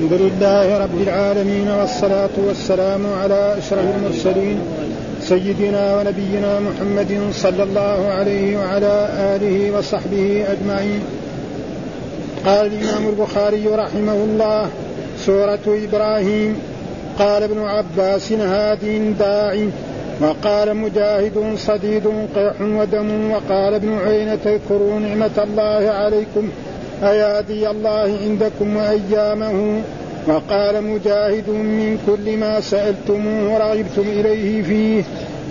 الحمد لله رب العالمين والصلاة والسلام على أشرف المرسلين سيدنا ونبينا محمد صلى الله عليه وعلى آله وصحبه أجمعين. قال الإمام البخاري رحمه الله سورة إبراهيم قال ابن عباس هاد داع. وقال مجاهد صديد قيح ودم. وقال ابن عيينة اذكروا نعمة الله عليكم. أيادي الله عندكم وأيامه. وقال مجاهد من كل ما سألتموه رغبتم إليه فيه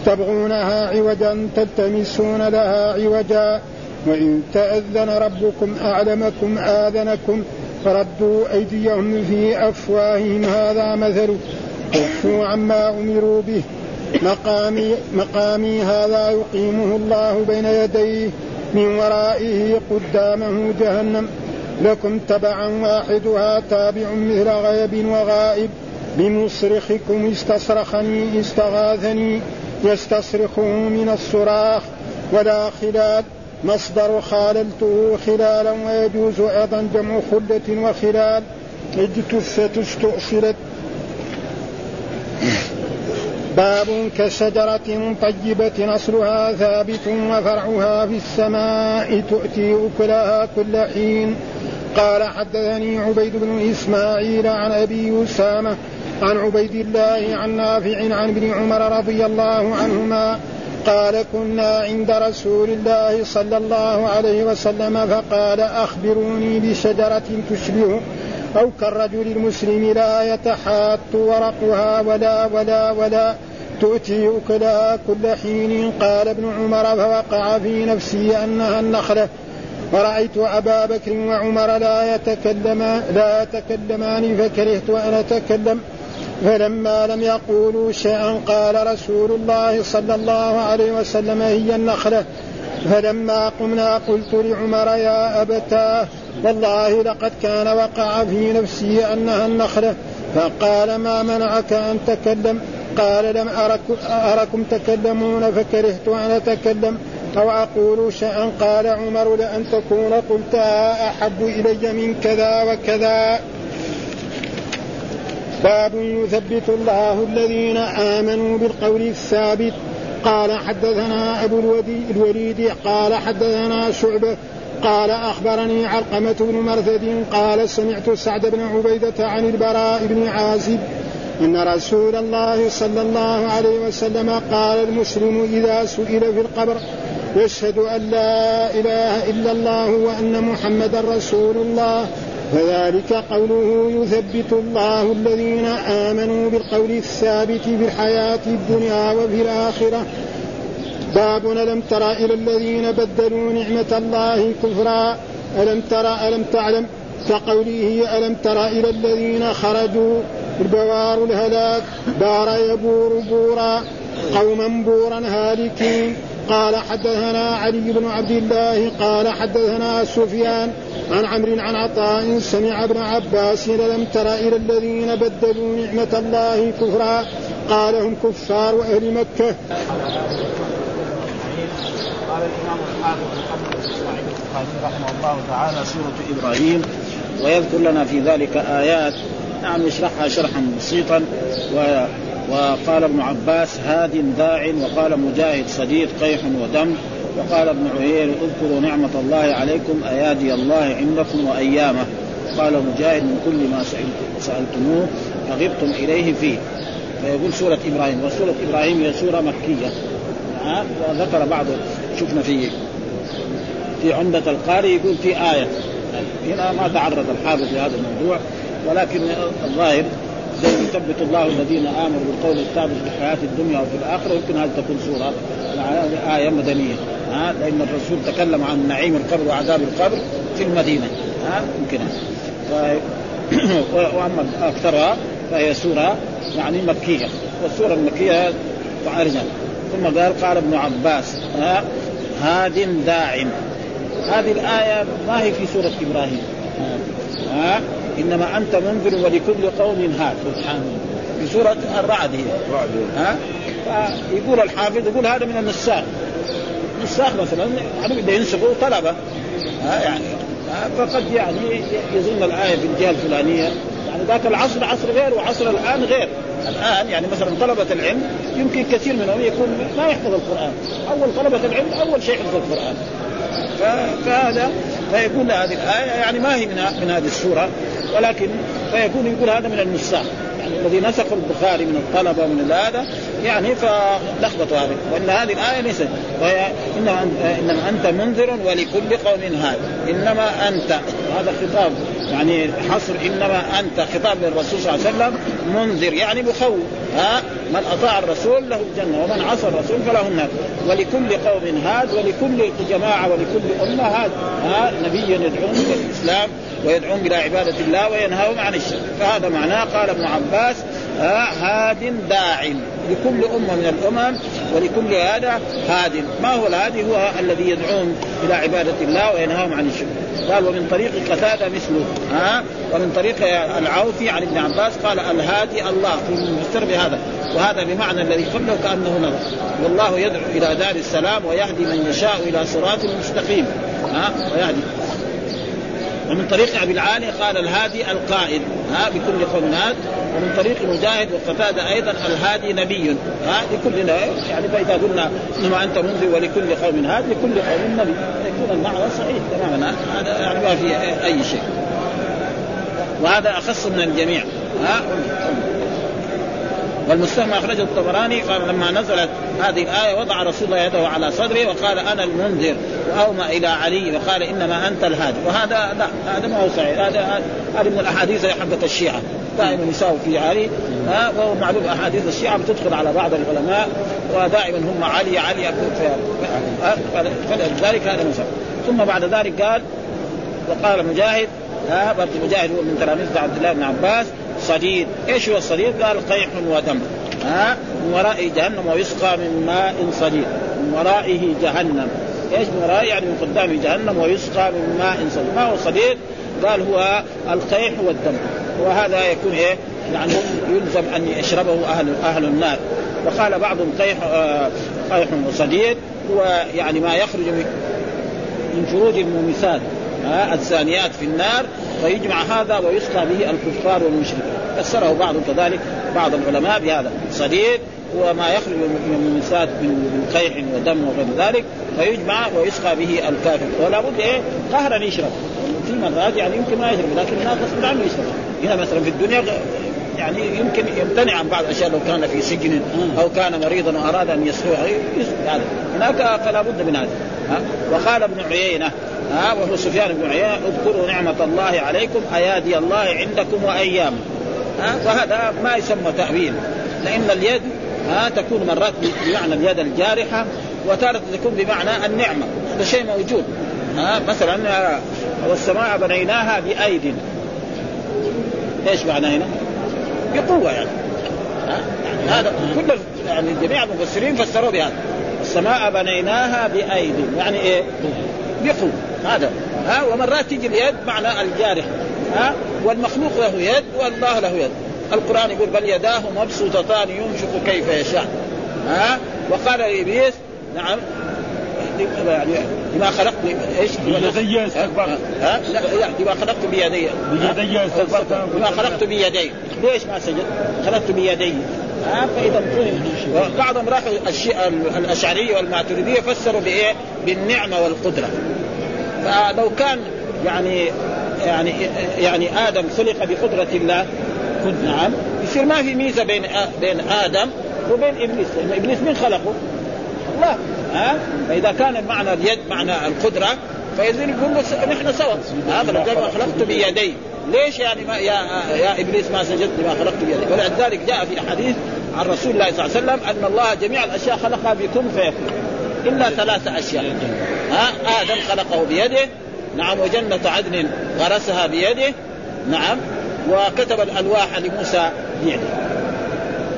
تبغونها عوجا تلتمسون لها عوجا. وإن تأذن ربكم أعلمكم آذنكم فردوا أيديهم في أفواههم. هذا مثل كفوا عما أمروا به مقامي, مقامي هذا يقيمه الله بين يديه من ورائه قدامه جهنم. لكم تبعا واحدها تابع مثل غيب وغائب. بمصرخكم استصرخني استغاثني يستصرخه من الصراخ ولا خلال مصدر خاللته خلالا ويجوز أيضا جمع خلة وخلال. اجتثت استؤصلت. باب كشجرة طيبة أصلها ثابت وفرعها في السماء تؤتي أكلها كل حين. قال حدثني عبيد بن إسماعيل عن أبي أسامة عن عبيد الله عن نافع عن ابن عمر رضي الله عنهما قال كنا عند رسول الله صلى الله عليه وسلم فقال أخبروني بشجرة تشبه أو كالرجل المسلم لا يتحات ورقها ولا ولا ولا تؤتي أكلها كل حين قال ابن عمر فوقع في نفسي أنها النخلة ورأيت أبا بكر وعمر لا يتكلمان لا يتكلمان فكرهت أن أتكلم. فلما لم يقولوا شيئا قال رسول الله صلى الله عليه وسلم هي النخلة. فلما قمنا قلت لعمر يا أبتاه والله لقد كان وقع في نفسي أنها النخلة. فقال ما منعك أن تكلم؟ قال لم أرك أركم تكلمون فكرهت أن أتكلم. أو أقول شيئا قال عمر لأن تكون قلتها أحب إلي من كذا وكذا. باب يثبت الله الذين آمنوا بالقول الثابت. قال حدثنا أبو الوليد قال حدثنا شعبة قال أخبرني علقمة بن مرثد قال سمعت سعد بن عبيدة عن البراء بن عازب أن رسول الله صلى الله عليه وسلم قال المسلم إذا سئل في القبر يشهد أن لا إله إلا الله وأن محمدا رسول الله. فذلك قوله يثبت الله الذين آمنوا بالقول الثابت في الحياة الدنيا وفي الآخرة. باب ألم تر إلى الذين بدلوا نعمة الله كفرا. ألم ترى ألم تعلم كقوله ألم تر إلى الذين خرجوا البوار الهلاك؟ بار يبور بورا. قوما بورا هالكين. قال حدثنا علي بن عبد الله قال حدثنا سفيان عن عمرو عن عطاء سمع ابن عباس ألم تر إلى الذين بدلوا نعمة الله كفرا قال هم كفار أهل مكة. قال الإمام الحافظ محمد إسماعيل رحمه الله تعالى سورة إبراهيم ويذكر لنا في ذلك آيات نعم يشرحها شرحا بسيطا و وقال ابن عباس هاد داع وقال مجاهد صديق قيح ودم وقال ابن عيير اذكروا نعمة الله عليكم أيادي الله عندكم وأيامه. قال مجاهد من كل ما سألتموه رغبتم إليه فيه. فيقول سورة إبراهيم وسورة إبراهيم هي سورة مكية. وذكر بعض شفنا في في عمدة القاري يقول في آية. هنا ما تعرض الحافظ لهذا الموضوع ولكن الظاهر زي يثبت الله الذين آمنوا بالقول الثابت في الحياة الدنيا وفي الآخرة يمكن هذه تكون سورة؟ آية مدنية. ها لأن الرسول تكلم عن نعيم القبر وعذاب القبر في المدينة. ها يمكن. وأما اكثرها فهي سورة يعني مكية. والسورة المكية تعرجها ثم قال قال ابن عباس ها هاد داعم. هذه الآية ما هي في سورة إبراهيم. ها إنما أنت منذر ولكل قوم هاد سبحان الله. في سورة الرعد هي. ها؟ فيقول الحافظ يقول هذا من النساخ. نساخ مثلا يعني بده ينسخوا طلبة. ها يعني. فقد يعني يظن الآية في الجهة الفلانية. يعني ذاك العصر عصر غير وعصر الآن غير. الآن يعني مثلا طلبة العلم يمكن كثير منهم يكون ما يحفظ القرآن. أول طلبة العلم أول شيء حفظ القرآن. فهذا فيقول هذه الآية يعني ما هي من من هذه السورة ولكن فيكون يقول هذا من النساخ يعني الذي نسخوا البخاري من الطلبه من هذا يعني فلخبطوا هذه وإن هذه الآية ليست وهي إنما إنما أنت منذر ولكل قوم هاد إنما أنت هذا خطاب يعني حصر إنما أنت خطاب للرسول صلى الله عليه وسلم منذر يعني مخوف ها؟ من أطاع الرسول له الجنة ومن عصى الرسول فله النار. ولكل قوم هاد ولكل جماعة ولكل أمة هاد. ها نبي يدعون إلى الإسلام ويدعون إلى عبادة الله وينهاهم عن الشرك. فهذا معناه قال ابن عباس هاد داع لكل أمة من الأمم ولكل هذا هاد ما هو الهادي؟ هو الذي يدعون إلى عبادة الله وينهاهم عن الشرك. قال ومن طريق قتادة مثله. ها؟ ومن طريق العوفي عن ابن عباس. قال الهادي الله. في بهذا. وهذا بمعنى الذي قبله كأنه نظر. والله يدعو إلى دار السلام ويهدي من يشاء إلى صراط مستقيم. ها؟ ويهدي. ومن طريق أبي العالي قال الهادي القائد ها بكل هاد ومن طريق مجاهد وقتادة أيضا الهادي نبي ها لكل يعني فإذا قلنا إنما أنت منذر ولكل قوم هاد لكل قوم نبي. يكون المعنى صحيح تماما هذا يعني ما في أي شيء. وهذا أخص من الجميع ها. والمستهم أخرجه الطبراني قال لما نزلت هذه الآية وضع رسول الله يده على صدره وقال أنا المنذر واومى إلى علي وقال إنما أنت الهادي. وهذا لا هذا ما هو صحيح. هذا هذه من الأحاديث حقت الشيعة. دائما يساوي في علي ها وهو معلوم أحاديث الشيعة بتدخل على بعض العلماء ودائما هم علي علي فلذلك هذا مثال ثم بعد ذلك قال وقال مجاهد ها برضه مجاهد هو من تلاميذ عبد الله بن عباس صديد إيش هو الصديد؟ قال قيح ودم. ها؟ من وراء جهنم ويسقى من ماء صديد. من ورائه جهنم. إيش من ورائه يعني من قدام جهنم ويسقى من ماء صديد. ما هو صديد؟ قال هو القيح والدم. وهذا يكون إيه؟ يعني يلزم أن يشربه أهل أهل النار. وقال بعضهم قيح آه قيح وصديد هو يعني ما يخرج من فروج المومسات. الزانيات في النار. فيجمع هذا ويسقى به الكفار والمشركين. فسره بعض كذلك بعض العلماء بهذا صديد هو ما يخرج من المنسات من قيح ودم وغير ذلك فيجمع ويسقى به الكافر. ولا بد إيه؟ قهرا يشرب. في مرات يعني يمكن ما يشرب لكن الناس غصب عنه يشرب. هنا مثلا في الدنيا يعني يمكن يمتنع عن بعض الأشياء لو كان في سجن أو كان مريضا وأراد أن يسلوه هذا هناك فلا بد من هذا. وقال ابن عيينة ها وهو سفيان بن عيينه اذكروا نعمة الله عليكم أيادي الله عندكم وايام ها فهذا ما يسمى تأويل. لأن اليد ها تكون مرات بمعنى اليد الجارحة وتارة تكون بمعنى النعمة. هذا شيء موجود. ها مثلا والسماء بنيناها بأيد. إيش معنى هنا؟ بقوة يعني. يعني هذا كل يعني جميع المفسرين فسروا بهذا. السماء بنيناها بأيد. يعني إيه؟ بقوة. هذا. ها ومرات تيجي اليد معنى الجارح. ها والمخلوق له يد والله له يد. القرآن يقول بل يداه مبسوطتان ينفق كيف يشاء. ها وقال لابليس نعم. يعني لما خلقت إيش؟ بيدي استكبرت. ها؟ لا لا لما خلقت بيدي. بيدي استكبرت. لما خلقت بيدي. ليش ما سجد؟ خلقت بيدي. ها فإذا بعضهم راحوا الأشعرية والماتريدية فسروا بإيه؟ بالنعمة والقدرة. فلو كان يعني يعني يعني آدم خلق بقدرة الله نعم يصير ما في ميزة بين بين آدم وبين إبليس لأن إبليس من خلقه؟ الله ها؟ فإذا كان المعنى اليد معنى القدرة فاذا يقول نحن سوا. هذا لو خلقت بيدي. ليش يعني ما يا يا إبليس ما سجدت لما خلقت بيدي؟ ولذلك جاء في احاديث عن رسول الله صلى الله عليه وسلم أن الله جميع الأشياء خلقها بكم فيكون إلا ثلاثة أشياء. ها؟ آدم خلقه بيده. نعم وجنة عدن غرسها بيده. نعم وكتب الألواح لموسى بيده.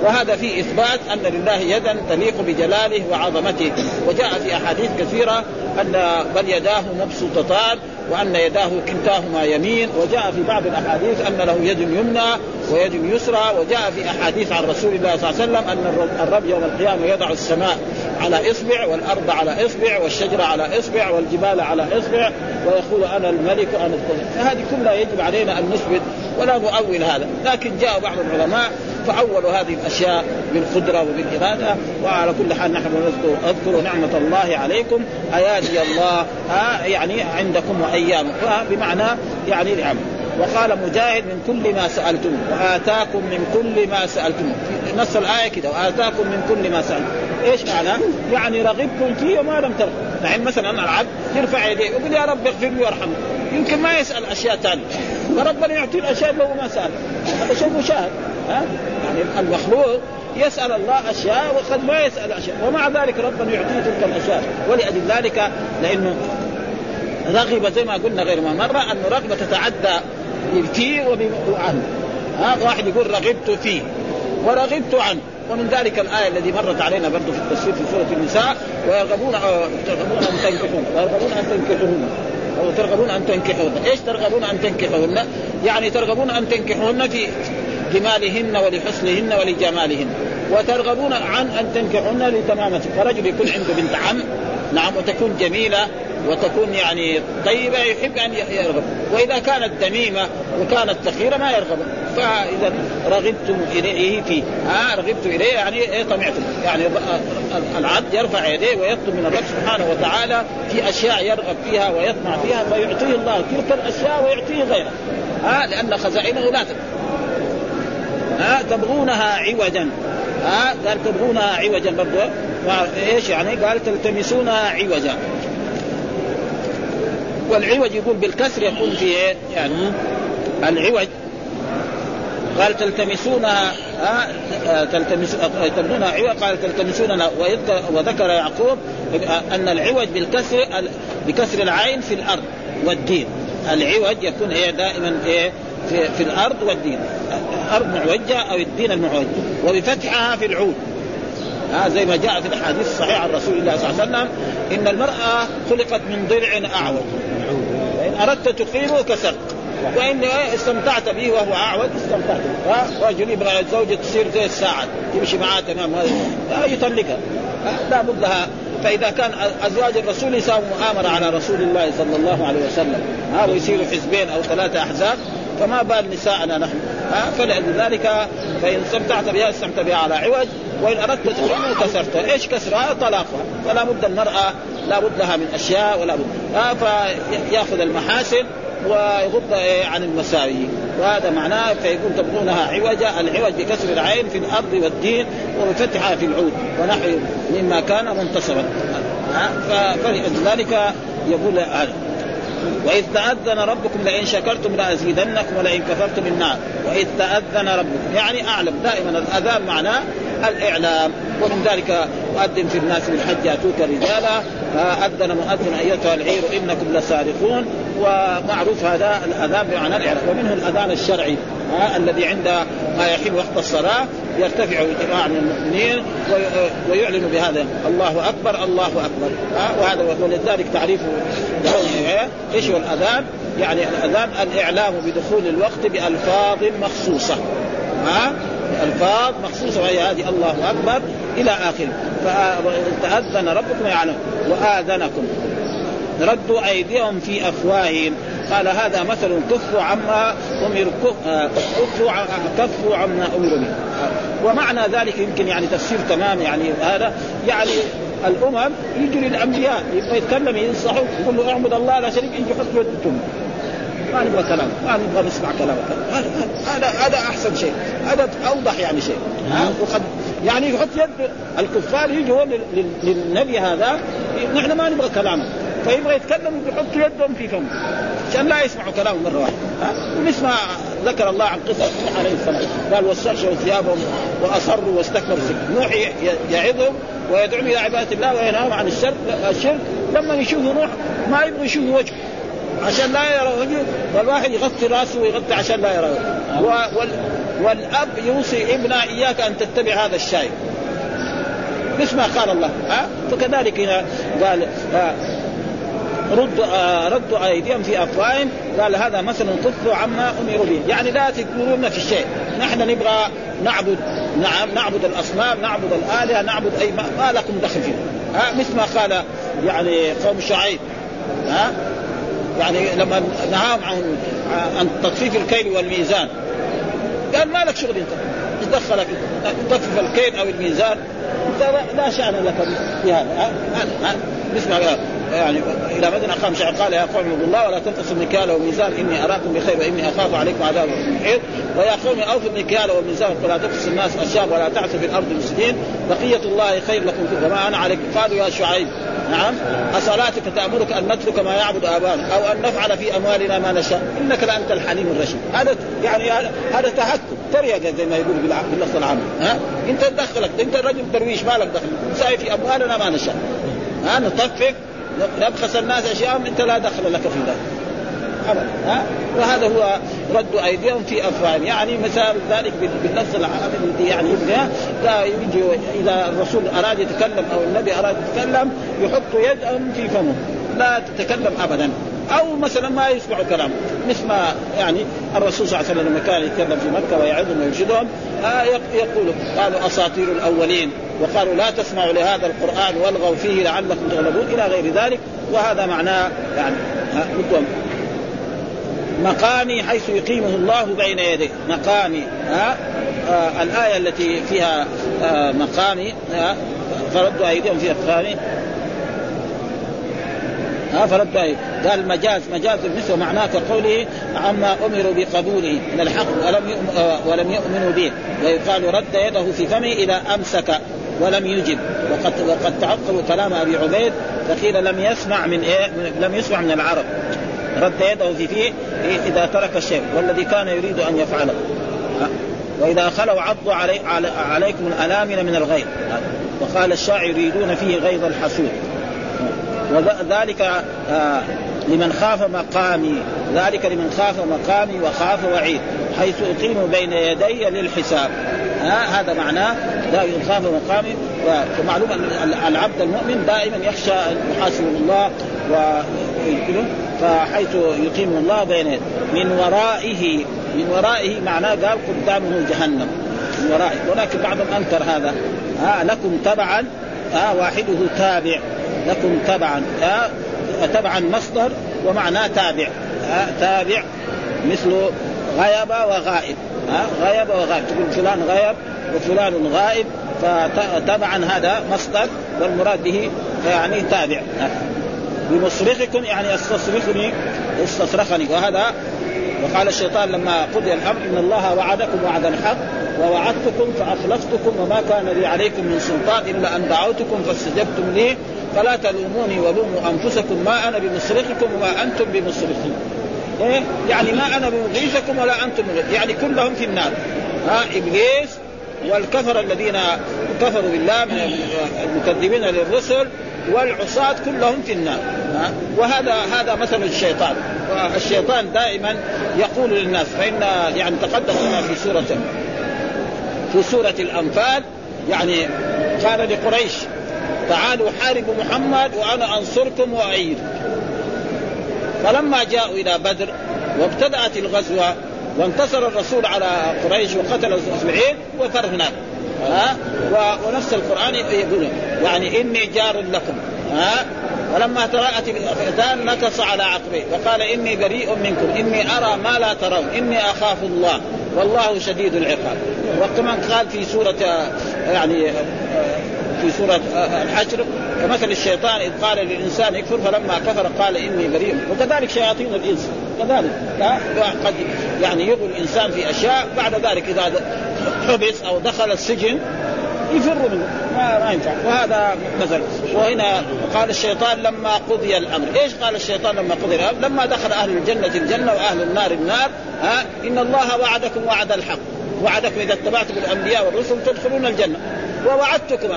وهذا فيه إثبات أن لله يدا تليق بجلاله وعظمته. وجاء في أحاديث كثيرة أن بل يداه مبسوطتان وأن يداه كلتاهما يمين وجاء في بعض الأحاديث أن له يد يمنى ويد يسرى وجاء في أحاديث عن رسول الله صلى الله عليه وسلم أن الرب يوم القيامة يضع السماء على إصبع والأرض على إصبع والشجرة على إصبع والجبال على إصبع ويقول أنا الملك وأنا القدر فهذه كلها يجب علينا أن نثبت ولا نؤول هذا. لكن جاء بعض العلماء فأولوا هذه الأشياء بالقدرة وبالإرادة وعلى كل حال نحن نذكر اذكروا نعمة الله عليكم أيادي الله آه يعني عندكم وأيامكم بمعنى يعني نعم. وقال مجاهد من كل ما سألتم وآتاكم من كل ما سألتم. في نص الآية كده وآتاكم من كل ما سألتم. إيش معنى؟ يعني رغبتم فيه وما لم ترغبوا يعني مثلا العبد يرفع يديه يقول يا رب اغفر لي وارحمني. يمكن ما يسأل أشياء ثانية فربنا يعطيه الأشياء لو ما سال هذا شيء مشاهد. ها؟ يعني المخلوق يسأل الله أشياء وقد ما يسأل أشياء. ومع ذلك ربنا يعطيه تلك الأشياء. ولأجل ذلك لأنه رغب زي ما قلنا غير ما مرة انه رغبة تتعدى فيه وعنه ها؟ واحد يقول رغبت فيه ورغبت عنه ومن ذلك الآية الذي مرت علينا برضه في التفسير في سورة النساء ويرغبون ترغبون أن تنكحون ويرغبون أن تنكحون أو ترغبون أن تنكحون إيش ترغبون أن تنكحون يعني ترغبون أن تنكحون في جمالهن ولحسنهن ولجمالهن. وترغبون عن أن تنكحون لتمامة فرجل يكون عنده بنت عم. نعم وتكون جميلة وتكون يعني طيبة يحب أن يرغب. وإذا كانت دميمة وكانت ثقيلة ما يرغب. فإذا رغبتم إليه فيه ها رغبت إليه يعني إيه طمعتم. يعني العبد يرفع يديه ويطلب من الرب سبحانه وتعالى في أشياء يرغب فيها ويطمع فيها فيعطيه الله تلك الأشياء ويعطيه غيرها ها لأن خزائنه لا ها تبغونها عوجا. ها قال تبغونها عوجا. برضه إيش يعني؟ قال تلتمسونها عوجا. والعوج يقول بالكسر يكون في إيه؟ يعني العوج. قال تلتمسونها تلتمس تبنونها عوج قال تلتمسونها. وذكر يعقوب أن العوج بالكسر بكسر العين في الأرض والدين. العوج يكون إيه؟ دائما إيه؟ في, في الأرض والدين. الأرض معوجة أو الدين المعوج. وبفتحها في العود. ها زي ما جاء في الأحاديث الصحيحة عن رسول الله صلى الله عليه وسلم إن المرأة خلقت من ضلع أعوج. فان أردت تقيمه كسرت وإن استمتعت به وهو أعوج استمتعت به. رجل يبغى الزوجه تصير زي الساعة تمشي معاه تمام يطلقها. لا بد لها. فإذا كان أزواج الرسول يساووا مؤامرة على رسول الله صلى الله عليه وسلم. ها ويصيروا حزبين أو ثلاثة أحزاب فما بال نساءنا نحن. ها؟ فلذلك فإن استمتعت بها استمتع بها على عوج. وإن أردت تكرمه كسرته، إيش كسرها؟ طلاقها، فلا بد المرأة لا بد لها من أشياء ولا بد. ها؟ فيأخذ المحاسن ويغض عن المساوي. وهذا معناه فيقول تبغونها عوجا العوج بكسر العين في الأرض والدين وبفتحها في العود. ونحو مما كان منتصبا فلذلك يقول هذا. وإذ تأذن ربكم لئن شكرتم لأزيدنكم ولئن كفرتم النار وإذ تأذن ربكم. يعني أعلم. دائما الأذان معناه الإعلام. ومن ذلك أذن في الناس بالحج. يأتوك رجالا. أذن مؤذن أيتها العير. إنكم لسارقون ومعروف هذا الأذان بمعنى الإعلام. ومنه الأذان الشرعي. ها الذي عند ما يحل وقت الصلاة. يرتفع جماعة من المؤمنين ويعلن بهذا. الله أكبر الله أكبر. ها؟ وهذا ولذلك تعريفه إيش هو الأذان؟ يعني الأذان الإعلام بدخول الوقت بألفاظ مخصوصة. ها؟ الفاظ مخصوصة وهي هذه الله أكبر إلى اخره فتاذن ربكم يعلم. وآذنكم. ردوا أيديهم في أفواههم. قال هذا مثل كفوا عما امروا كفوا كفوا عما امروا به ومعنى ذلك يمكن يعني تفسير تمام يعني هذا. يعني الأمم يجوا للأنبياء يبغى يتكلم ينصحوا يقول له اعبد الله لا شريك يجي يحط يدكم. ما نبغى كلام ما نبغى نسمع كلامك. هذا هذا أحسن شيء. هذا أوضح يعني شيء. وقد يعني يحط يد الكفار يجوا للنبي هذا. نحن ما نبغى كلامه. فيبغى يتكلم يحط يدهم في فمه عشان لا يسمعوا كلامه مرة واحدة. ها؟ ونسمع ذكر الله عن قصة نوح عليه السلام قال واستغشوا ثيابهم وأصروا واستكبروا نوح يعظهم ويدعوهم إلى عبادة الله وينهاهم عن الشرك الشرك. لما يشوفوا نوح ما يبغوا يشوفوا وجهه. عشان لا يرى وجهه والواحد يغطي رأسه ويغطي عشان لا يرى وال... والأب يوصي ابنه إياك أن تتبع هذا الشاي مثل ما قال الله. ها؟ فكذلك هنا قال ردوا آه ردوا أيديهم في أفواههم. قال هذا مثل كفوا عما أمروا به. يعني لا تكفرون في الشيء. نحن نبغى نعبد نعم نعبد الأصنام نعبد الآلهة نعبد أي ما, لكم دخل فيه. ها مثل ما قال يعني قوم شعيب. ها يعني لما نهاهم عن عن تطفيف الكيل والميزان. قال ما لك شغل أنت؟ دخلك؟ تطفف الكيل أو الميزان؟ انت لا شأن لك في هذا. مثل ما قال. يعني إلى مدن أقام شعر قال يا قوم اعبدوا الله ولا تنقصوا المكيال والميزان إني أراكم بخير وإني أخاف عليكم عذاب محيط. ويا قوم أوفوا المكيال والميزان ولا تقصوا الناس أشياء ولا تعثوا في الأرض مفسدين بقية الله خير لكم. وما أنا عليكم. قالوا يا شعيب. نعم. أصلاتك تأمرك أن نترك ما يعبد آباؤنا أو أن نفعل في أموالنا ما نشاء. إنك لأنت الحليم الرشيد. هذا يعني هذا تهكم. تريقة زي ما يقول باللفظ العام ها؟ أنت دخلك أنت رجل درويش ما لك دخل. نسوي في أموالنا ما نشاء. ها؟ نطفف نبخس الناس أشياء انت لا دخل لك في ذلك ابدا ها؟ وهذا هو رد أيديهم في افواههم يعني مثال ذلك بالنص العربي يعني لا يجي إذا الرسول أراد يتكلم أو النبي أراد يتكلم يحط يدا في فمه. لا تتكلم ابدا. أو مثلا ما يسمع كلام مثل ما يعني الرسول صلى الله عليه وسلم لما كان يتكلم في مكة ويعظهم ويرشدهم آه يقول قالوا أساطير الأولين وقالوا لا تسمعوا لهذا القرآن والغوا فيه لعلكم تغلبون. إلى غير ذلك وهذا معناه يعني مقامي حيث يقيمه الله بين يديه. مقامي ها آه الآية التي فيها آه مقامي ها فردوا أيديهم في أفخامي ها فرد قال مجاز مجاز مثل معناه كقوله عما أمروا بقبوله من الحق ولم ولم يؤمنوا به. ويقال رد يده في فمه إلى أمسك ولم يجب. وقد وقد تعقلوا كلام أبي عبيد فقيل لم يسمع من إيه لم يسمع من العرب. رد يده في فيه إذا ترك الشيء. والذي كان يريد أن يفعله. وإذا خلوا عضوا علي عليكم الانامل من الغيظ. وقال الشاعر يريدون فيه غيظ الحسود. وذلك آه لمن خاف مقامي ذلك لمن خاف مقامي وخاف وعيد حيث أقيم بين يدي للحساب. ها هذا معناه لا يخاف مقامي ومعلوم أن العبد المؤمن دائما يخشى أن يحاسبه الله ويدخله فحيث يقيم الله بين من ورائه من ورائه معناه قال قدامه جهنم. من ورائه. ولكن بعضهم انكر هذا. ها لكم تبعا ها واحدة تابع. لكم تبعا ها تبعا مصدر ومعناه تابع ها تابع مثل غيب وغائب ها غيب وغائب تقول فلان غيب وفلان غائب فتبعا هذا مصدر والمراد به يعني تابع. بمصرخكم يعني استصرخني استصرخني وهذا وقال الشيطان لما قضي الأمر إن الله وعدكم وعد الحق ووعدتكم فأخلفتكم وما كان لي عليكم من سلطان إلا أن دعوتكم فاستجبتم لي فلا تلوموني ولوموا أنفسكم ما أنا بمصرخكم وما أنتم بمصرخي إيه؟ يعني ما أنا بمغيثكم ولا أنتم بمغيث يعني كلهم في النار. ها؟ إبليس والكفر الذين كفروا بالله من المكذبين للرسل والعصاة كلهم في النار. ها؟ وهذا هذا مثل الشيطان. والشيطان دائما يقول للناس فإن يعني تقدم لنا في سورة في سورة الأنفال يعني قال لقريش تعالوا حاربوا محمد وأنا أنصركم وأعيدكم فلما جاءوا إلى بدر وابتدأت الغزوة وانتصر الرسول على قريش وقتل السبعين وفر هناك ها ونفس القرآن يقول يعني إني جار لكم. ها؟ ولما تراءت الفئتان نكص على عقبيه وقال إني بريء منكم إني أرى ما لا ترون إني أخاف الله والله شديد العقاب. وكمان قال في سورة يعني في سورة الحشر كمثل الشيطان إذ قال للإنسان يكفر فلما كفر قال إني بريء. وكذلك شياطين الإنس. كذلك. قد يعني يغوي الإنسان في أشياء بعد ذلك إذا حبس أو دخل السجن يفر منه. ما, ما ينفع. وهذا مثل. وهنا قال الشيطان لما قضي الأمر، إيش قال الشيطان لما قضي الأمر؟ لما دخل أهل الجنة الجنة وأهل النار النار ها؟ إن الله وعدكم وعد الحق، وعدكم إذا اتبعتم الأنبياء والرسل تدخلون الجنة، ووعدتكم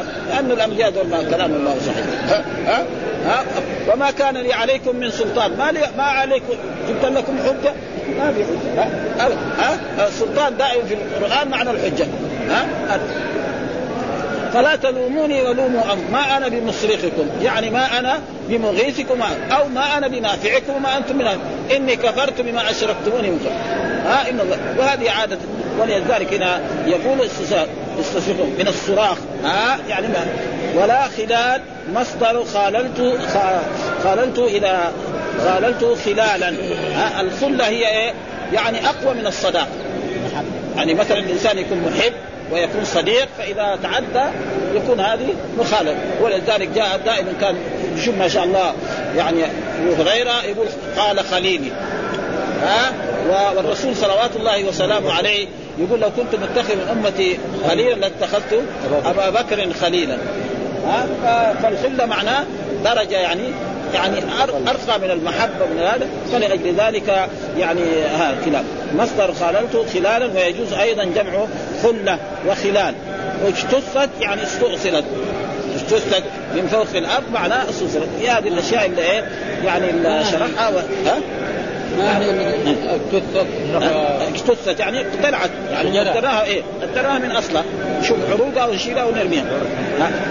الانبياء دول ما كلام الله صحيح. ها ها, ها؟ وما كان لي عليكم من سلطان. ما لي ما عليكم جبت لكم حجة؟ ما في حجة. ها, ها؟ السلطان دائما في القرآن معنى الحجة. ها؟ فلا تلوموني ولوموا أنفسكم. ما أنا بمصرخكم. يعني ما أنا بمغيثكم أو ما أنا بنافعكم وما أنتم من إني كفرت بما أشركتموني من ها؟ إن الله وهذه عادة. ولذلك هنا يقول استصرخوا من الصراخ ها؟ يعني ما ولا خلال مصدر خاللت خاللت إلى خاللت خلالا ها؟ الخلة هي إيه؟ يعني أقوى من الصداق. يعني مثلا الإنسان يكون محب ويكون صديق فإذا تعدى يكون هذه مخالفه ولذلك جاء دائما كان شوف ما شاء الله يعني أبو هريرة يقول قال خليلي ها؟ والرسول صلوات الله وسلامه عليه يقول لو كنت متخذ من أمتي خليلا لاتخذت أبا بكر. خليلا. ها؟ فالخلة معناه درجة يعني يعني أرقى من المحبة من هذا فلأجل ذلك يعني ها خلال مصدر خاللته خلالا ويجوز أيضا جمع خلة وخلال. اجتثت يعني استؤصلت. اجتثت من فوق الأرض معناه استؤصلت. هذه الأشياء اللي إيه؟ يعني اللي شرحها و... ها؟ ما هي اجتثت اجتثت يعني؟ اقتلعت يعني قدرناها إيه؟ قدرناها من اصلها شوف عروقها ونشيلها ونرميها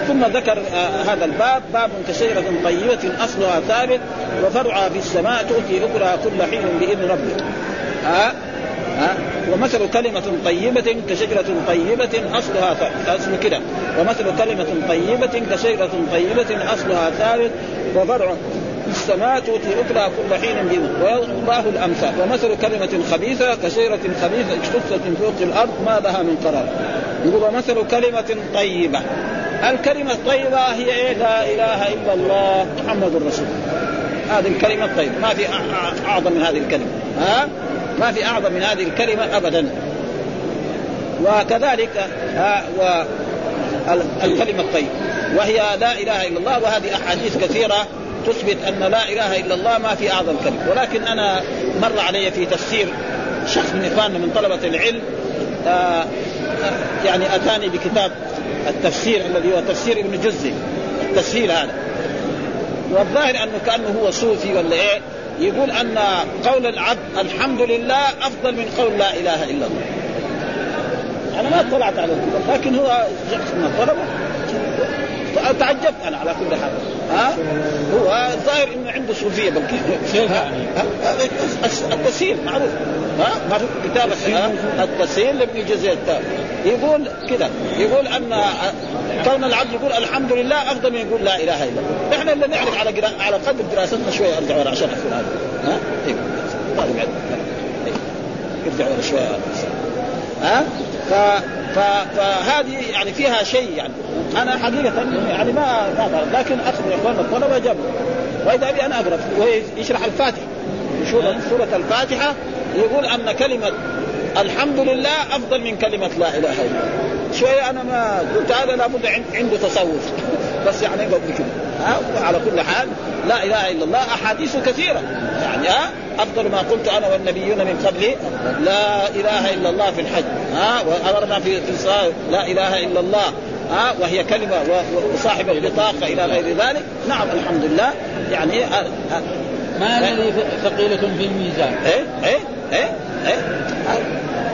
ثم ذكر آه هذا الباب باب كشجرة طيبة أصلها ثابت وفرعها في السماء تؤتي اكلها كل حين بإذن ربك. ها؟ ها؟ ومثل كلمة طيبة كشجرة طيبة أصلها أصل كده. ومثل كلمة طيبة كشجرة طيبة أصلها ثابت وفرع السماء تؤتي أكلها كل حين بإذن والله الأمثال. ومثل كلمة خبيثة كشجرة خبيثة اجتثت من فوق الأرض ما لها من قرار. يقول ومثل كلمة طيبة. الكلمة الطيبة هي إيه؟ لا إله إلا الله محمد رسول هذه الكلمة الطيبة. ما في أعظم من هذه الكلمة. ها؟ ما في أعظم من هذه الكلمة أبدا. وكذلك ها و الكلمة الطيبة. وهي لا إله إلا الله. وهذه أحاديث كثيرة تثبت أن لا إله إلا الله ما في أعظم كلمة. ولكن أنا مر علي في تفسير شخص من إخواننا من طلبة العلم آه يعني أتاني بكتاب التفسير الذي هو تفسير ابن جزي التسهيل هذا. والظاهر أنه كأنه هو صوفي ولا إيه؟ يقول أن قول العبد الحمد لله أفضل من قول لا إله إلا الله. أنا ما اطلعت على الكتاب لكن هو شخص من الطلبة. تعجبت أنا على كل حال. ها؟ هو الظاهر إنه عنده صوفية بل التسهيل معروف. ها؟ معروف كتاب التسهيل لابن جزير يقول كذا. يقول أن كون العبد يقول الحمد لله أفضل من يقول لا إله إلا الله. إحنا اللي نعرف على على قدر دراستنا شوية أرجع ورا عشان أقول هذا ها؟ ارجع ورا شوية. ها؟ ف... فهذه يعني فيها شيء يعني. أنا حقيقة يعني ما ما لكن اخذ اخواننا الطلبة جابوا وإذا أبي أنا أقرأ ويشرح الفاتحة. يشوف سوره الفاتحة يقول أن كلمة الحمد لله أفضل من كلمة لا إله إلا الله. شوية أنا ما قلت هذا لابد عنده تصوف. بس يعني قد كده. على كل حال لا إله إلا الله أحاديث كثيرة. يعني ها أفضل ما قلت أنا والنبيون من قبلي لا إله إلا الله في الحج ها وأمرنا في في الصلاه لا إله إلا الله ها وهي كلمة وصاحب البطاقة إلى غير ذلك. نعم الحمد لله. يعني ما الذي ثقيلة في الميزان؟ إيه إيه إيه إيه.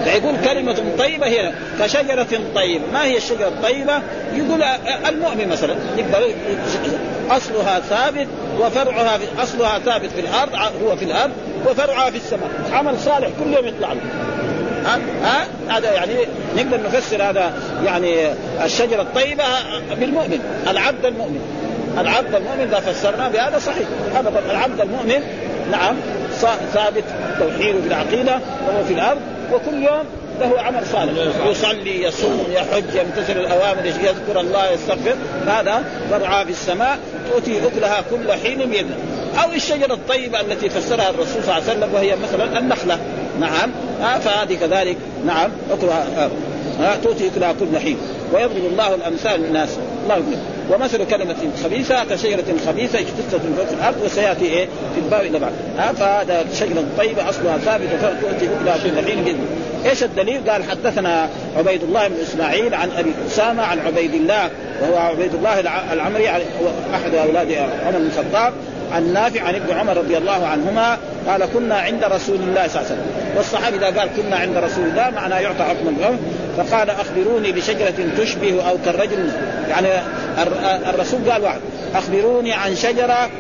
فيقول كلمة طيبة هي كشجرة طيبة، ما هي الشجرة الطيبة؟ يقول المؤمن مثلا يقدر أصلها ثابت وفرعها في أصلها ثابت في الأرض هو في الأرض وفرعها في السماء، عمل صالح كل يوم يطلع له. ها هذا يعني نقدر نفسر هذا يعني الشجرة الطيبة بالمؤمن، العبد المؤمن. العبد المؤمن إذا فسرناه بهذا صحيح ابدا العبد المؤمن نعم ثابت توحيده بالعقيده وهو في الأرض وكل يوم له عمل صالح. يصلي يصوم يحج يمتثل الأوامر يذكر الله يستغفر. هذا فرعى في السماء تؤتي أكلها كل حين بإذنه. أو الشجرة الطيبة التي فسرها الرسول صلى الله عليه وسلم وهي مثلا النخلة. نعم. آه فهذه كذلك. نعم أكلها. آه آه تؤتي أكلها كل حين. ويضرب الله الأمثال للناس. الله يقول ومثل كلمة خبيثة كشجرة خبيثة اجتثت من فوق الأرض وسيأتي إيه؟ في الباب إلى بعد. ها فهذا شجرة طيبة أصلها ثابت وتؤتي أكلها كل حين بإذن إيش الدليل؟ قال حدثنا عبيد الله بن إسماعيل عن أبي أسامة عن عبيد الله وهو عبيد الله العمري أحد أولاد عمر بن الخطاب عن نافع عن ابن عمر رضي الله عنهما قال كنا عند رسول الله صلى الله عليه وسلم. والصحابي إذا قال كنا عند رسول الله معناه يعطى حكم الغم. فقال أخبروني بشجرة تشبه أو كالرجل يعني الرسول قال واحد أخبروني عن شجرة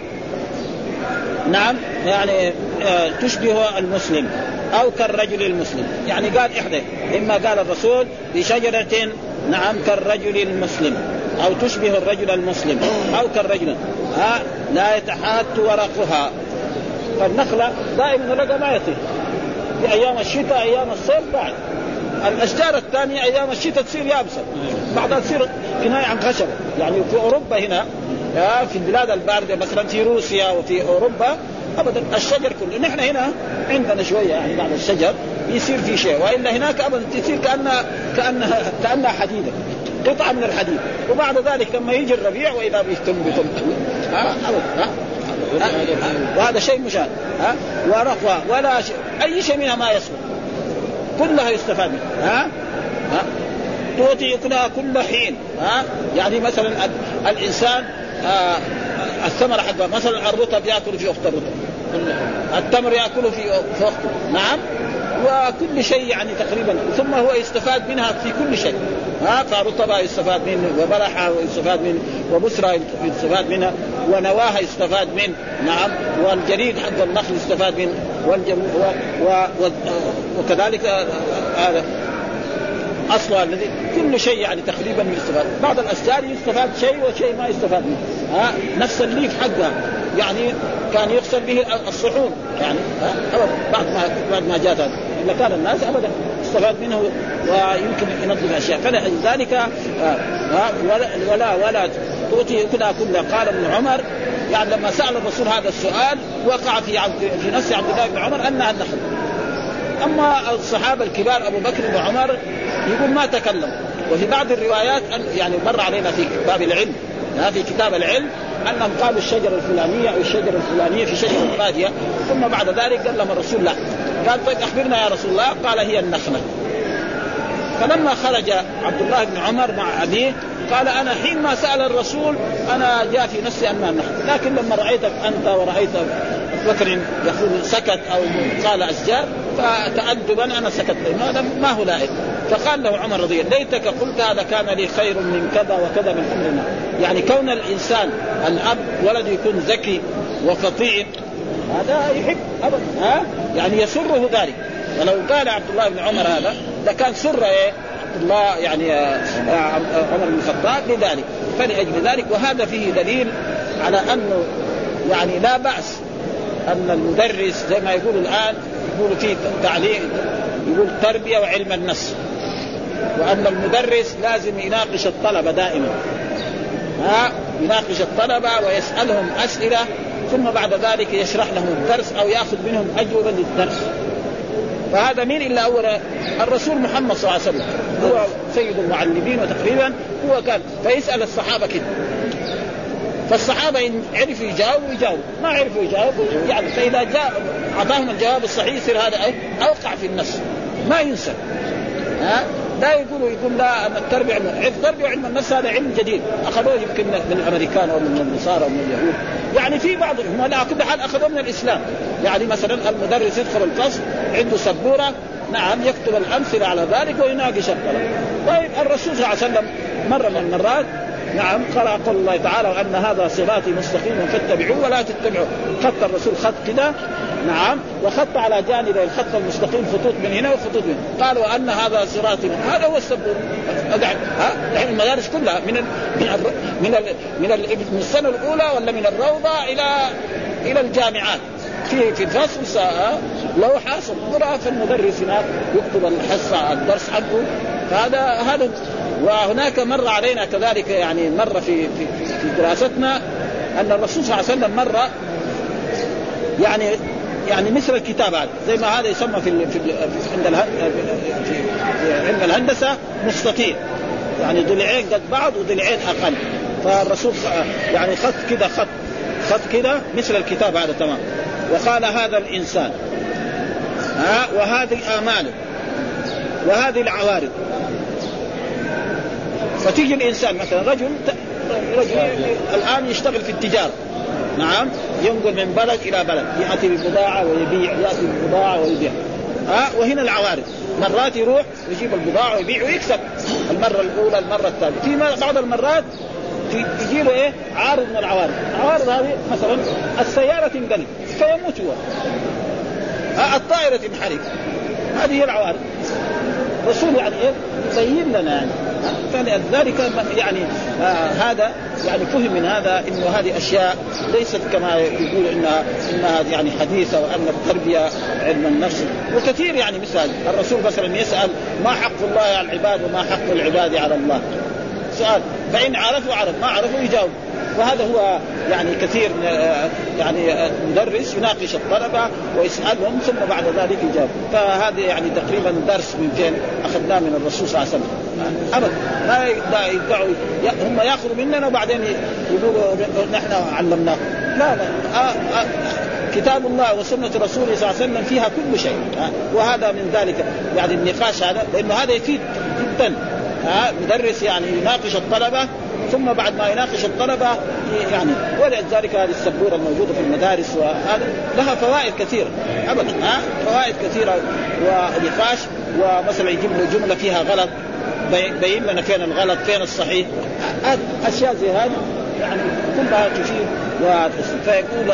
نعم يعني آه، تشبه المسلم أو كالرجل المسلم. يعني قال إحدى إما قال الرسول بشجرة نعم كالرجل المسلم أو تشبه الرجل المسلم أو كالرجل ها لا يتحات ورقها. فالنخلة دائما ورقها ما يطير. في أيام الشتاء أيام الصيف بعد. الاشجار الثانية أيام الشتاء تصير يابسه بعدها تصير كنايه عن خشبه يعني في اوروبا هنا في البلاد البارده مثلا في روسيا وفي اوروبا ابدا الشجر كله نحن هنا عندنا شوية يعني بعض الشجر يصير في شيء والا هناك ابدا تصير كانها كانها كانها حديده قطعه من الحديد وبعد ذلك لما يجي الربيع واذا بيتم بتم ها ابدا وهذا شيء مشاهد ها ورقوة ولا شيء اي شيء منها ما يسقط كلها يستفاد منها. ها؟ ها؟ تعطي كلها كل حين. ها؟ يعني مثلا الإنسان آه الثمرة حقها مثلا الرطب يأكل في وقت الرطب. التمر ياكله في وقته. نعم؟ وكل شيء يعني تقريبا. ثم هو يستفاد منها في كل شيء. ها؟ فرطبها يستفاد منه وبلحها يستفاد منه وبسرى يستفاد منها ونواها يستفاد منه. نعم؟ والجريد حق النخل يستفاد منه. والجم و... و... وكذلك هذا اصلها الذي كل شيء يعني تقريبا يستفاد. بعض الأشجار يستفاد شيء وشيء ما يستفاد منه. ها نفس الليف حقها. يعني كان يغسل به الصحون. يعني ابدا بعد ما بعد ما جاءت هذا كان الناس ابدا. استفاد منه ويمكن ينظم اشياء فلذلك ها ولا ولا ولا تؤتي كلها كلها قال ابن عمر يعني لما سأل الرسول هذا السؤال وقع في عبد في نفس عبد الله بن عمر انها النخل أما الصحابة الكبار أبو بكر وعمر يقول ما تكلم. وفي بعض الروايات يعني مر علينا في باب العلم في كتاب العلم انهم قالوا الشجرة الفلانية أو الشجرة الفلانية في شجرة باديه ثم بعد ذلك قال لهم الرسول لا. قال طيب أخبرنا يا رسول الله. قال هي النخلة. فلما خرج عبد الله بن عمر مع أبيه قال أنا حين ما سأل الرسول أنا جاء في نفسي أنها النخله لكن لما رأيتك أنت ورأيت بكر يقول سكت أو قال أشجار فتأدبا أنا سكت هذا ما هو لائق. فقال له عمر رضي الله ليتك قلت هذا كان لي خير من كذا وكذا من أمرنا. يعني كون الإنسان الأب ولد يكون ذكي وفطين هذا يحب ابدا ها؟ يعني يسره ذلك. ولو قال عبد الله بن عمر هذا لكان سر إيه؟ عبد الله يعني آه، آه، عمر بن الخطاب لذلك. فلأجل ذلك وهذا فيه دليل على أنه يعني لا بأس أن المدرس زي ما يقول الآن يقول في تعليم يقول تربية وعلم النفس. وان المدرس لازم يناقش الطلبة دائما. ها يناقش الطلبة ويسألهم أسئلة ثم بعد ذلك يشرح لهم الدرس أو يأخذ منهم أجوبة للدرس. فهذا مين إلا اول الرسول محمد صلى الله عليه وسلم. هو سيد المعلمين وتقريبا هو كان. فيسأل الصحابة كده. فالصحابة إن عرفوا يجاوبوا يجاوبوا. ما عرفوا يجاوبوا يعني فإذا جاء أعطاهم الجواب الصحيح يصير هذا أوقع في النفس. ما ينسى. ها؟ لا يقولوا يقول لا التربيه علم التربيه وعلم النفس هذا علم جديد. أخذوه يمكن من الأمريكان أو من النصارى أو من اليهود. يعني في بعضهم على كل حال أخذوه من الإسلام. يعني مثلا المدرس يدخل الفصل عنده سبورة نعم يكتب الأمثلة على ذلك ويناقش الطلبه طيب الرسول صلى الله عليه وسلم مرة من المرات نعم قرأ قول الله تعالى وأن هذا صراطي مستقيما فاتبعوه ولا تتبعوا. خط الرسول خط كده نعم وخط على جانب الخط المستقيم خطوط من هنا وخطوط من هنا. قال وأن هذا صراطي هذا هو السبور ها يعني المدارس كلها من ال من ال من ال من, ال من السنة الأولى ولا من الروضة إلى إلى الجامعات. في في الفصل لوحة سبورة فالمدرس هناك يكتب الحصة الدرس حقه فهذا هذا وهناك مر علينا كذلك يعني مر في في, في دراستنا أن الرسول صلى الله عليه وسلم مر يعني يعني مثل الكتاب هذا زي ما هذا يسمى في في عند علم الهندسة مستطيل. يعني ضلعين قد بعض وضلعين أقل. فالرسول يعني خط كذا خط خط كذا مثل الكتاب هذا تمام. وقال هذا الإنسان ها وهذه اماله وهذه العوارض. فتيجي الإنسان مثلا رجل رجل الآن يشتغل في التجارة. نعم؟ ينقل من بلد إلى بلد. يأتي ببضاعة ويبيع يأتي ببضاعة ويبيع. ها؟ وهنا العوارض. مرات يروح يجيب البضاعة ويبيع ويكسب. المرة الأولى المرة الثانية. في بعض المرات يجي له إيه؟ عارض من العوارض. العوارض هذه مثلا السيارة تنقلب فيموت هو. الطائرة تنحرق. هذه هي العوارض. الرسول يعني إيه؟ يبين لنا يعني. فلذلك يعني آه هذا يعني فهم من هذا إنه هذه أشياء ليست كما يقول انها انها يعني حديثة وأن التربية علم النفس. وكثير يعني مثال الرسول مثلا يسأل ما حق الله على العباد وما حق العباد على الله؟ سؤال. فإن عرفوا عرف. ما عرفوا يجاوب. وهذا هو يعني كثير يعني مدرس يناقش الطلبة ويسألهم ثم بعد ذلك يجاوب. فهذا يعني تقريبا درس من فين أخذناه من الرسول صلى الله عليه وسلم. ابدا. ما يدعوا هم يأخذوا مننا وبعدين يقولوا نحن علمناه. لا لا. آه آه كتاب الله وسنة رسوله صلى الله عليه وسلم فيها كل شيء. وهذا من ذلك. يعني النقاش هذا لأنه هذا يفيد جدا. مدرس يعني يناقش الطلبة ثم بعد ما يناقش الطلبة يعني ولذلك هذه السبورة الموجودة في المدارس وهذا لها فوائد كثيرة. ابدا ها؟ فوائد كثيرة ونقاش ومثلا يجيب له جملة فيها غلط بين لنا فين الغلط فين الصحيح. أشياء زي هذه يعني كلها تفيد فيقول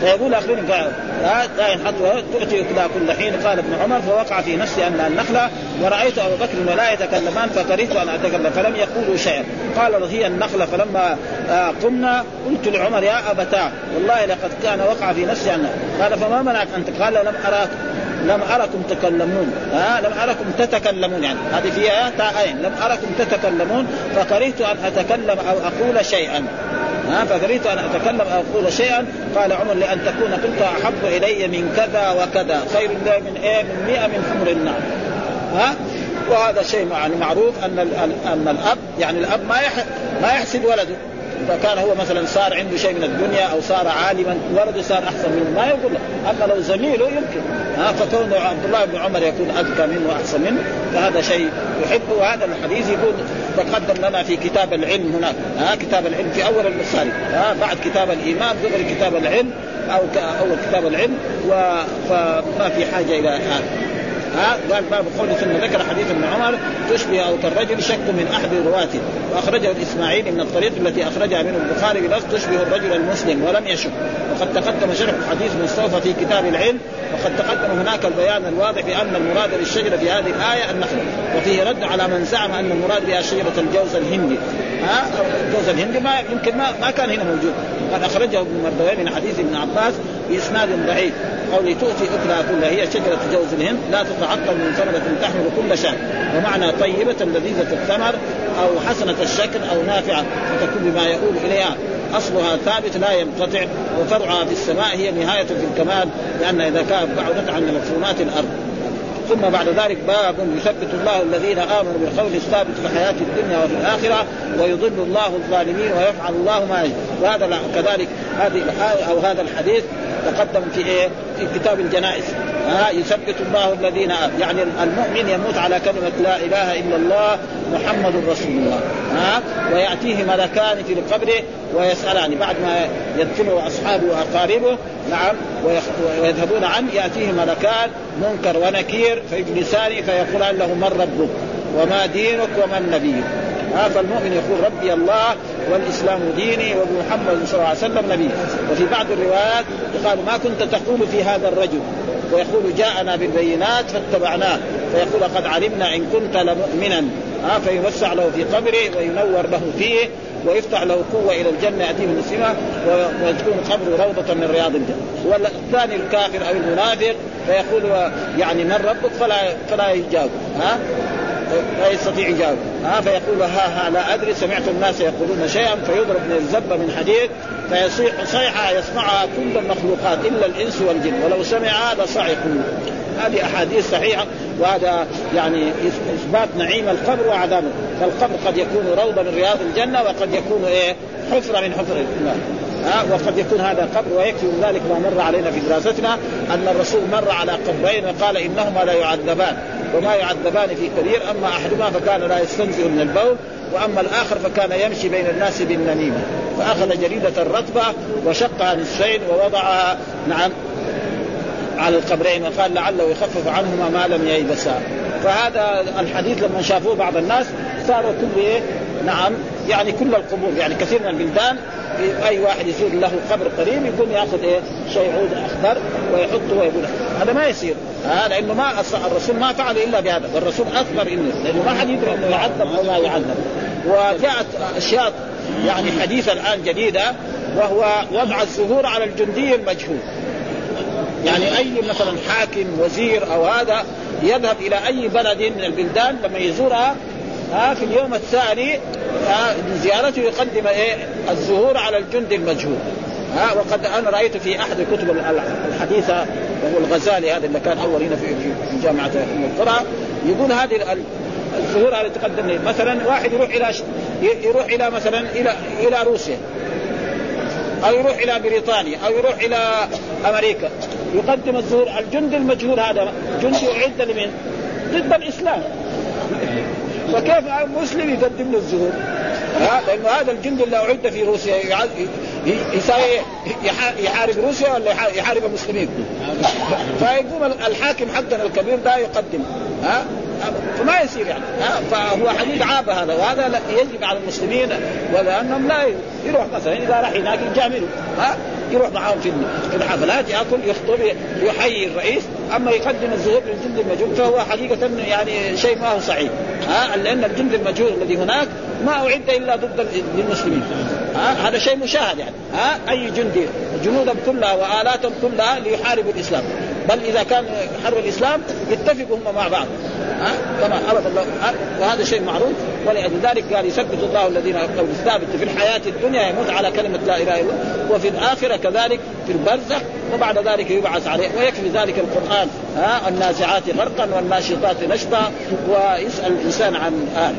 فيقول أخبرني لا ينحط تؤتي اكلها كل حين. قال ابن عمر فوقع في نفسي أن النخلة ورأيت أبو بكر ولا يتكلمان فكرهت أن أتكلم فلم يقولوا شيئا. قال هي النخلة. فلما قمنا قلت لعمر يا أبتاه والله لقد كان وقع في نفسي ان قال فما منعك انت قال لم أراك لم أركم تكلمون. ها لم أركم تتكلمون يعني. هذه في ايات لم أركم تتكلمون فكرهت أن أتكلم أو أقول شيئا. ها فكرهت أن أتكلم أو أقول شيئا. قال عمر لأن تكون قلت أحب إلي من كذا وكذا. خير الله من إيه؟ من 100 من حمر النعم ها؟ وهذا شيء يعني معروف أن أن الأب يعني الأب ما ما يحسد ولده. اذا كان هو مثلا صار عنده شيء من الدنيا أو صار عالما ولده صار أحسن منه. ما يقول أما لو زميله يمكن. ها فكون عبد الله بن عمر يكون أذكى منه وأحسن منه. فهذا شيء يحبه. وهذا الحديث يقول تقدم لنا في كتاب العلم هناك. ها كتاب العلم في أول المصاري. ها بعد كتاب الإيمان دغري كتاب العلم أو أول كتاب العلم. فما في حاجة إلى هذا. ها؟ قال باب قوله ثم ذكر حديث ابن عمر تشبه أو كالرجل شك من أحد رواته وأخرجه الإسماعيلي من الطريق التي أخرجها منه البخاري بلفظ تشبه الرجل المسلم ولم يشك. وقد تقدم شرح الحديث مستوفى في كتاب العلم. وقد تقدم هناك البيان الواضح بان المراد بالشجرة في هذه الآية النخل. وفيه رد على من زعم أن المراد بها شجرة الجوز الهندي. ها؟ الجوز الهندي ما يمكن ما, ما كان هنا موجود. قد أخرجه ابن مردوي من حديث ابن عباس بإسناد ضعيف. قوله تؤتي اكلها كلها هي شجرة جوز الهند لا تتعطل من ثمرة تحمل كل شهر ومعنى طيبة لذيذة الثمر أو حسنة الشكل أو نافعة وتكون بما يؤول إليها. أصلها ثابت لا ينقطع وفرعها في السماء هي نهاية في الكمال لأن إذا كانت بعدت عن مفهومات الأرض. ثم بعد ذلك باب يثبت الله الذين آمنوا بالقول الثابت في الحياة الدنيا وفي الآخرة ويضل الله الظالمين ويفعل الله ما يشاء. وهذا كذلك هذه الايه أو هذا الحديث تقدم في إيه؟ في كتاب الجنائز. ها يثبت الله الذين آمنوا يعني المؤمن يموت على كلمة لا إله إلا الله محمد رسول الله. ها ويأتيه ملكان في القبر ويسألان. بعد ما يدفنه أصحابه وأقاربه نعم ويذهبون عنه يأتيه ملكان منكر ونكير فيجلسان فيقولان له من ربك وما دينك ومن نبيك ها فالمؤمن يقول ربي الله والإسلام ديني ومحمد صلى الله عليه وسلم نبي. وفي بعض الروايات يقال ما كنت تقول في هذا الرجل. ويقول جاءنا بالبينات فاتبعناه. فيقول قد علمنا إن كنت لمؤمنا. ها فيوسع له في قبره وينور له فيه ويفتح له قوة إلى الجنة يأتيه مسلمة وتكون قبره روضة من رياض الجنة. والثاني الكافر أو المنافق فيقول يعني من ربك فلا فلا يجاوب. ها لا يستطيع يجاوب. ها فيقول ها ها لا أدري سمعت الناس يقولون شيئا فيضرب من الزبه من حديد فيصيح صيحه يسمعها كل المخلوقات إلا الإنس والجن. ولو سمعها لصعقوا هذه أحاديث صحيحة وهذا يعني إثبات نعيم القبر وعذابه فالقبر قد يكون روضة من رياض الجنة وقد يكون إيه؟ حفرة من حفر النار. ها؟ وقد يكون هذا قبر ويكفي من ذلك ما مر علينا في دراستنا أن الرسول مر على قبرين وقال إنهما لا يعذبان. وما يعذبان في كبير أما أحدهما فكان لا يستنزه من البول وأما الآخر فكان يمشي بين الناس بالنميمة فأخذ جريدة رطبه وشقها نصفين ووضعها نعم على القبرين وقال لعله يخفف عنهما ما لم ييبسا فهذا الحديث لما شافوه بعض الناس صاروا كل إيه؟ نعم يعني كل القبور يعني كثير من البلدان أي واحد يصير له قبر قريب يقوم يأخذ إيه؟ شيء عود أخضر ويحطه ويقول هذا ما يصير. ها لأنه ما الرسول ما فعل إلا بهذا. والرسول أخبر إنه لأنه ما حد يدري إنه يعذب أو ما يعذب وجاءت أشياء يعني حديثة الآن جديدة وهو وضع الزهور على الجندي المجهول. يعني أي مثلا حاكم وزير أو هذا يذهب إلى أي بلد من البلدان لما يزورها ها في اليوم الثاني زيارته يقدم إيه؟ الزهور على الجند المجهول. ها وقد أنا رأيت في أحد الكتب الحديثة وهو الغزالي هذا اللي كان أول هنا في جامعة أم القرى يقول هذه الزهور هذه تقدم مثلا واحد يروح إلى يروح إلى مثلا إلى إلى روسيا أو يروح إلى بريطانيا أو يروح إلى أمريكا. يقدم الزهور الجند المجهول هذا. جندي اعد لمن؟ ضد الإسلام. فكيف مسلم يقدم له الزهور؟ لأنه هذا الجند اللي أعد في روسيا يساوي يحارب روسيا ولا يحارب المسلمين؟ فيقوم الحاكم حقنا الكبير ده يقدم ها فما يصير يعني. فهو حديث عابه هذا وهذا يجب على المسلمين ولأنهم لا يروح مثلا إذا راح هناك يجاملوا ها يروح معاهم في الحفلات يأكل يخطب يحيي الرئيس أما يقدم الزهور للجند المجهول فهو حقيقة يعني شيء ما هو صحيح ها لأن الجند المجهول الذي هناك ما أعد إلا ضد المسلمين ها هذا شيء مشاهد يعني ها أي جندي جنودهم كلها والاتهم كلها ليحاربوا الإسلام بل إذا كان حرب الإسلام يتفقوا هم مع بعض. ها؟ كما ابدا وهذا شيء معروف. ولذلك قال يثبت الله الذين قول الثابت في الحياة الدنيا يموت على كلمة لا إله إلا الله وفي الآخرة كذلك في البرزخ وبعد ذلك يبعث عليه. ويكفي ذلك القرآن ها؟ النازعات غرقا والناشطات نشطا ويسأل الإنسان عن آله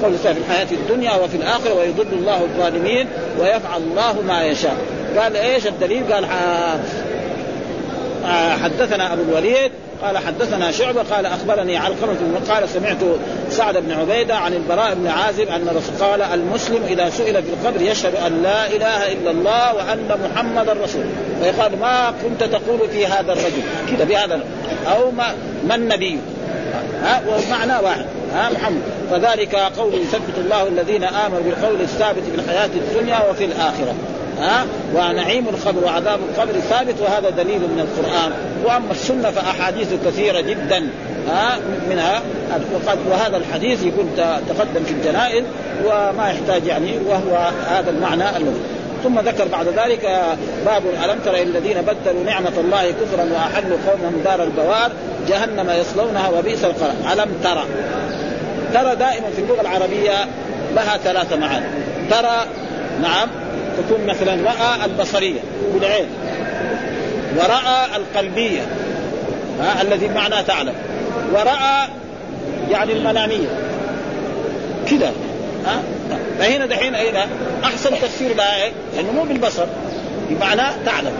وقول في الحياة الدنيا وفي الآخرة ويضل الله الظالمين ويفعل الله ما يشاء. قال إيش الدليل؟ قال حدثنا أبو الوليد قال حدثنا شعبة قال أخبرني علقمة قال سمعت سعد بن عبيدة عن البراء بن عازب أن الرسول قال المسلم إذا سئل في القبر يشهد أن لا إله إلا الله وأن محمدا رسول فيقال ما كنت تقول في هذا الرجل؟ كذا بهذا أو ما, ما النبي؟ ها؟ والمعنى واحد. ها؟ محمد. فذلك قول يثبت الله الذين آمنوا بالقول الثابت في الحياة الدنيا وفي الآخرة. ها؟ ونعيم القبر وعذاب القبر ثابت وهذا دليل من القرآن. وأما السنة فأحاديث كثيرة جدا ها؟ منها وقد وهذا الحديث يكون تقدم في الجنائز وما يحتاج يعني وهو هذا المعنى الذي ثم ذكر بعد ذلك باب ألم تر الذين بدلوا نعمة الله كفرا وأحلوا قومهم دار البوار جهنم يصلونها وبئس القرار. ألم ترى ترى دائما في اللغة العربية لها ثلاثة معاني. ترى نعم تكون مثلا رأى البصرية بالعين ورأى القلبية ها الذي معناه تعلم ورأى يعني المنامية. كذا ها؟ فهنا دحين اين أحسن تفسير لها لأنه مو بالبصر بمعنى تعلم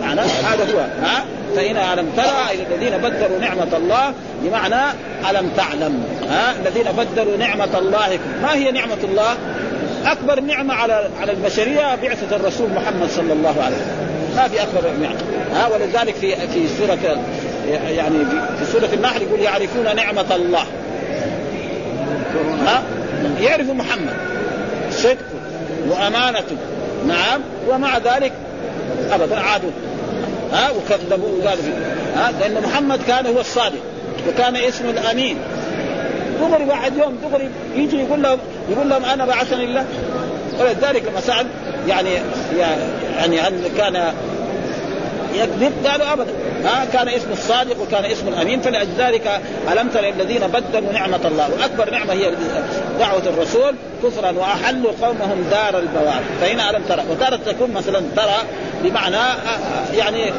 معنى هذا هو ها؟ فإن ألم ترى الذين بدلوا نعمة الله بمعنى ألم تعلم ها؟ الذين بدلوا نعمة الله ما هي نعمة الله؟ أكبر نعمة على على البشرية بعثة الرسول محمد صلى الله عليه وسلم. ما في أكبر نعمة. ها ولذلك في في سورة يعني في سورة النحل يقول يعرفون نعمة الله. ها؟ يعرفوا محمد. صدقه وامانته نعم. ومع ذلك أبدا عادوا. ها وكذبوا وقالوا ها لأن محمد كان هو الصادق وكان اسمه الأمين. دغري واحد يوم دغري يجي يقول لهم يقول لهم أنا بعثني الله. ولذلك لما سال يعني يعني هل كان يكذب؟ قالوا أبدا. ها؟ كان اسم الصادق وكان اسم الأمين. فلذلك ألم تر الذين بدلوا نعمة الله. وأكبر نعمة هي دعوة الرسول كفرا وأحلوا قومهم دار البوار. فهنا ألم ترى؟ وتارة تكون مثلا ترى بمعنى يعني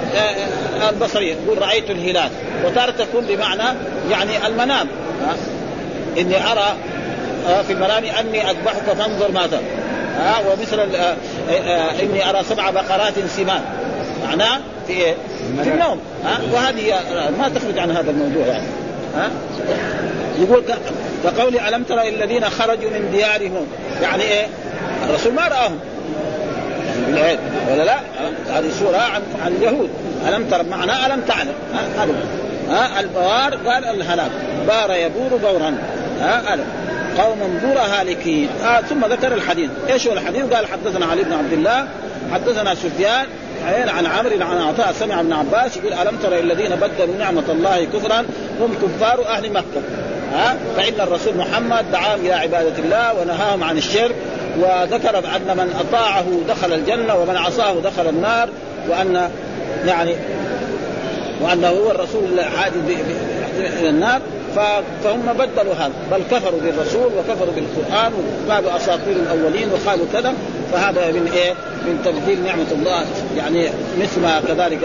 البصرية. يقول رأيت الهلال. وتارة تكون بمعنى يعني المنام. إني أرى في المنام أني أذبحك فانظر ماذا. ها ومثل إني أرى سبع بقرات سمان. معناه في إيه؟ في النوم. ها وهذه ما تخرج عن هذا الموضوع يعني. ها يقول كقول ألم تر الذين خرجوا من ديارهم؟ يعني إيه؟ الرسول ما رآهم. ولا لا؟ هذه سورة عن عن اليهود. ألم تر معناه ألم تعلم. هذا. ها البوار قال الهلاك. بار يبور بورا. ها؟ ألم قوم بور هالكين آه ثم ذكر الحديث. إيش هو الحديث؟ قال حدثنا علي بن عبد الله حدثنا سفيان عن عمرو عن عطاء سمع ابن عباس يقول ألم تر الذين بدلوا نعمة الله كفرا؟ هم كفار أهل مكة. ها؟ فإن الرسول محمد دعاهم إلى عبادة الله ونهاهم عن الشرك وذكر ان من أطاعه دخل الجنة ومن عصاه دخل النار وأن يعني وأنه هو الرسول العادي إلى النار. فهم بدلوا هذا. بل كفروا بالرسول وكفروا بالقرآن وقالوا أساطير الأولين وقالوا كذا. فهذا من إيه؟ من تبديل نعمة الله. يعني مثل ما كذلك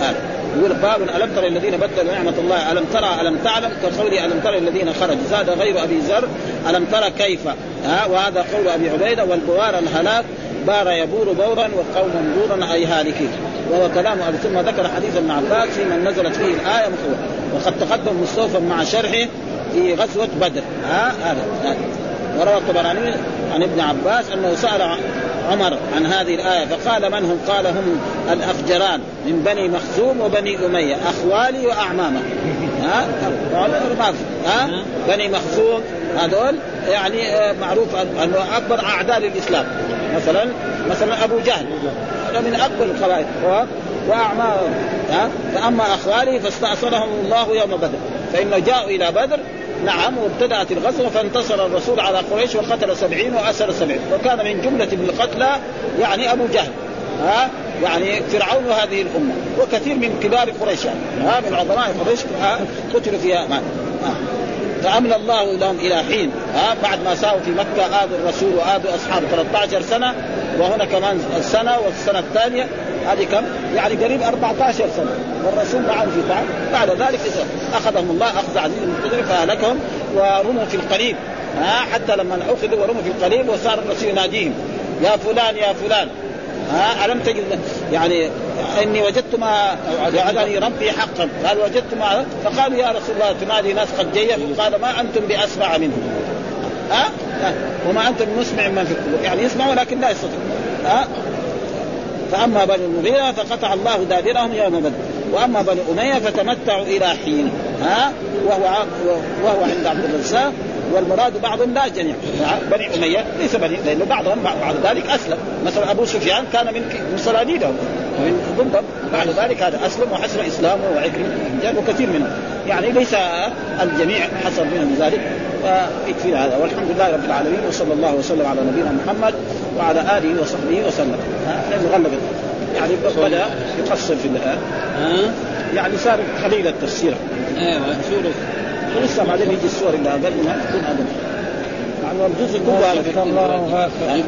هذا. يقول باب ألم تر الذين بدلوا نعمة الله؟ ألم ترى ألم تعلم؟ كقول ألم تر الذين خرجوا. زاد غير أبي ذر. ألم ترى كيف؟ ها؟ وهذا قول أبي عبيدة والبوار الهلاك بار يبور بورا وقوم بورا أي هالكين. وهو كلام ثم ذكر حديث ابن عباس في من نزلت فيه الآية مخوة وقد تقدم مستوفا مع شرحه في غزوة بدر. ها؟ هذا وروى الطبراني عن ابن عباس أنه سأل عمر عن هذه الآية فقال من هم؟ قال هم الأفجران من بني مخزوم وبني أمية أخوالي وأعمامك ها؟ ها؟ بني مخزوم هذول يعني آه، معروف أنه أكبر أعداء للإسلام. مثلا مثلا أبو جهل. من أكبر القبائل وأعمامه ها؟ فأما أخوالي فاستأصلهم الله يوم بدر. فإن جاءوا إلى بدر نعم وابتدأت الغزوة فانتصر الرسول على قريش وقتل سبعين وأسر سبعين. وكان من جملة القتلى يعني أبو جهل ها؟ يعني فرعون هذه الأمة. وكثير من كبار قريش يعني ها؟ من عظماء قريش قتلوا فيها ما. فأمن الله لهم إلى حين. ها بعد ما ساووا في مكة آذوا الرسول وآذوا أصحابه. 13 سنة وهنا كمان السنة والسنة الثانية هذه كم؟ يعني قريب 14 سنة. والرسول معهم في تعب بعد ذلك أخذهم الله أخذ عزيز المقتدر فاهلكهم ورموا في القليب ها حتى لما أخذوا ورموا في القليب وصار الرسول يناديهم يا فلان يا فلان. ها؟ ألم تجد يعني إني وجدت ما وعدني ربي حقا. قال وجدت ما فقالوا يا رسول الله تنادي ناس قد جيفوا قال ما أنتم بأسمع منهم. ها؟ وما أنتم مسمع من في القلوب. يعني يسمعوا لكن لا يستطيعون. ها؟ فأما بنو المغيرة فقطع الله دابرهم يوم بدر. وأما بنو أمية فتمتعوا إلى حين. ها؟ وهو وهو عند عبد الرزاق. والمراد بعضهم لا جميع. بني أمية ليس بني لأنه بعضهم بعد ذلك أسلم. مثلا أبو سفيان كان من من صناديدهم ومن ضمن بعد ذلك هذا أسلم وحسن إسلامه وعكرمه. وكثير منهم. يعني ليس الجميع حصل منهم ذلك. فيكفي هذا. والحمد لله رب العالمين وصلى الله وسلم على نبينا محمد وعلى آله وصحبه وسلم. لأنه غلب. يعني بدا يقصر في ها؟ يعني صار قليل التفسير. أيوه سوره ولسه بعدين يجي السور اللي أقل منها تكون أقل يعني الجزء كله الله يعني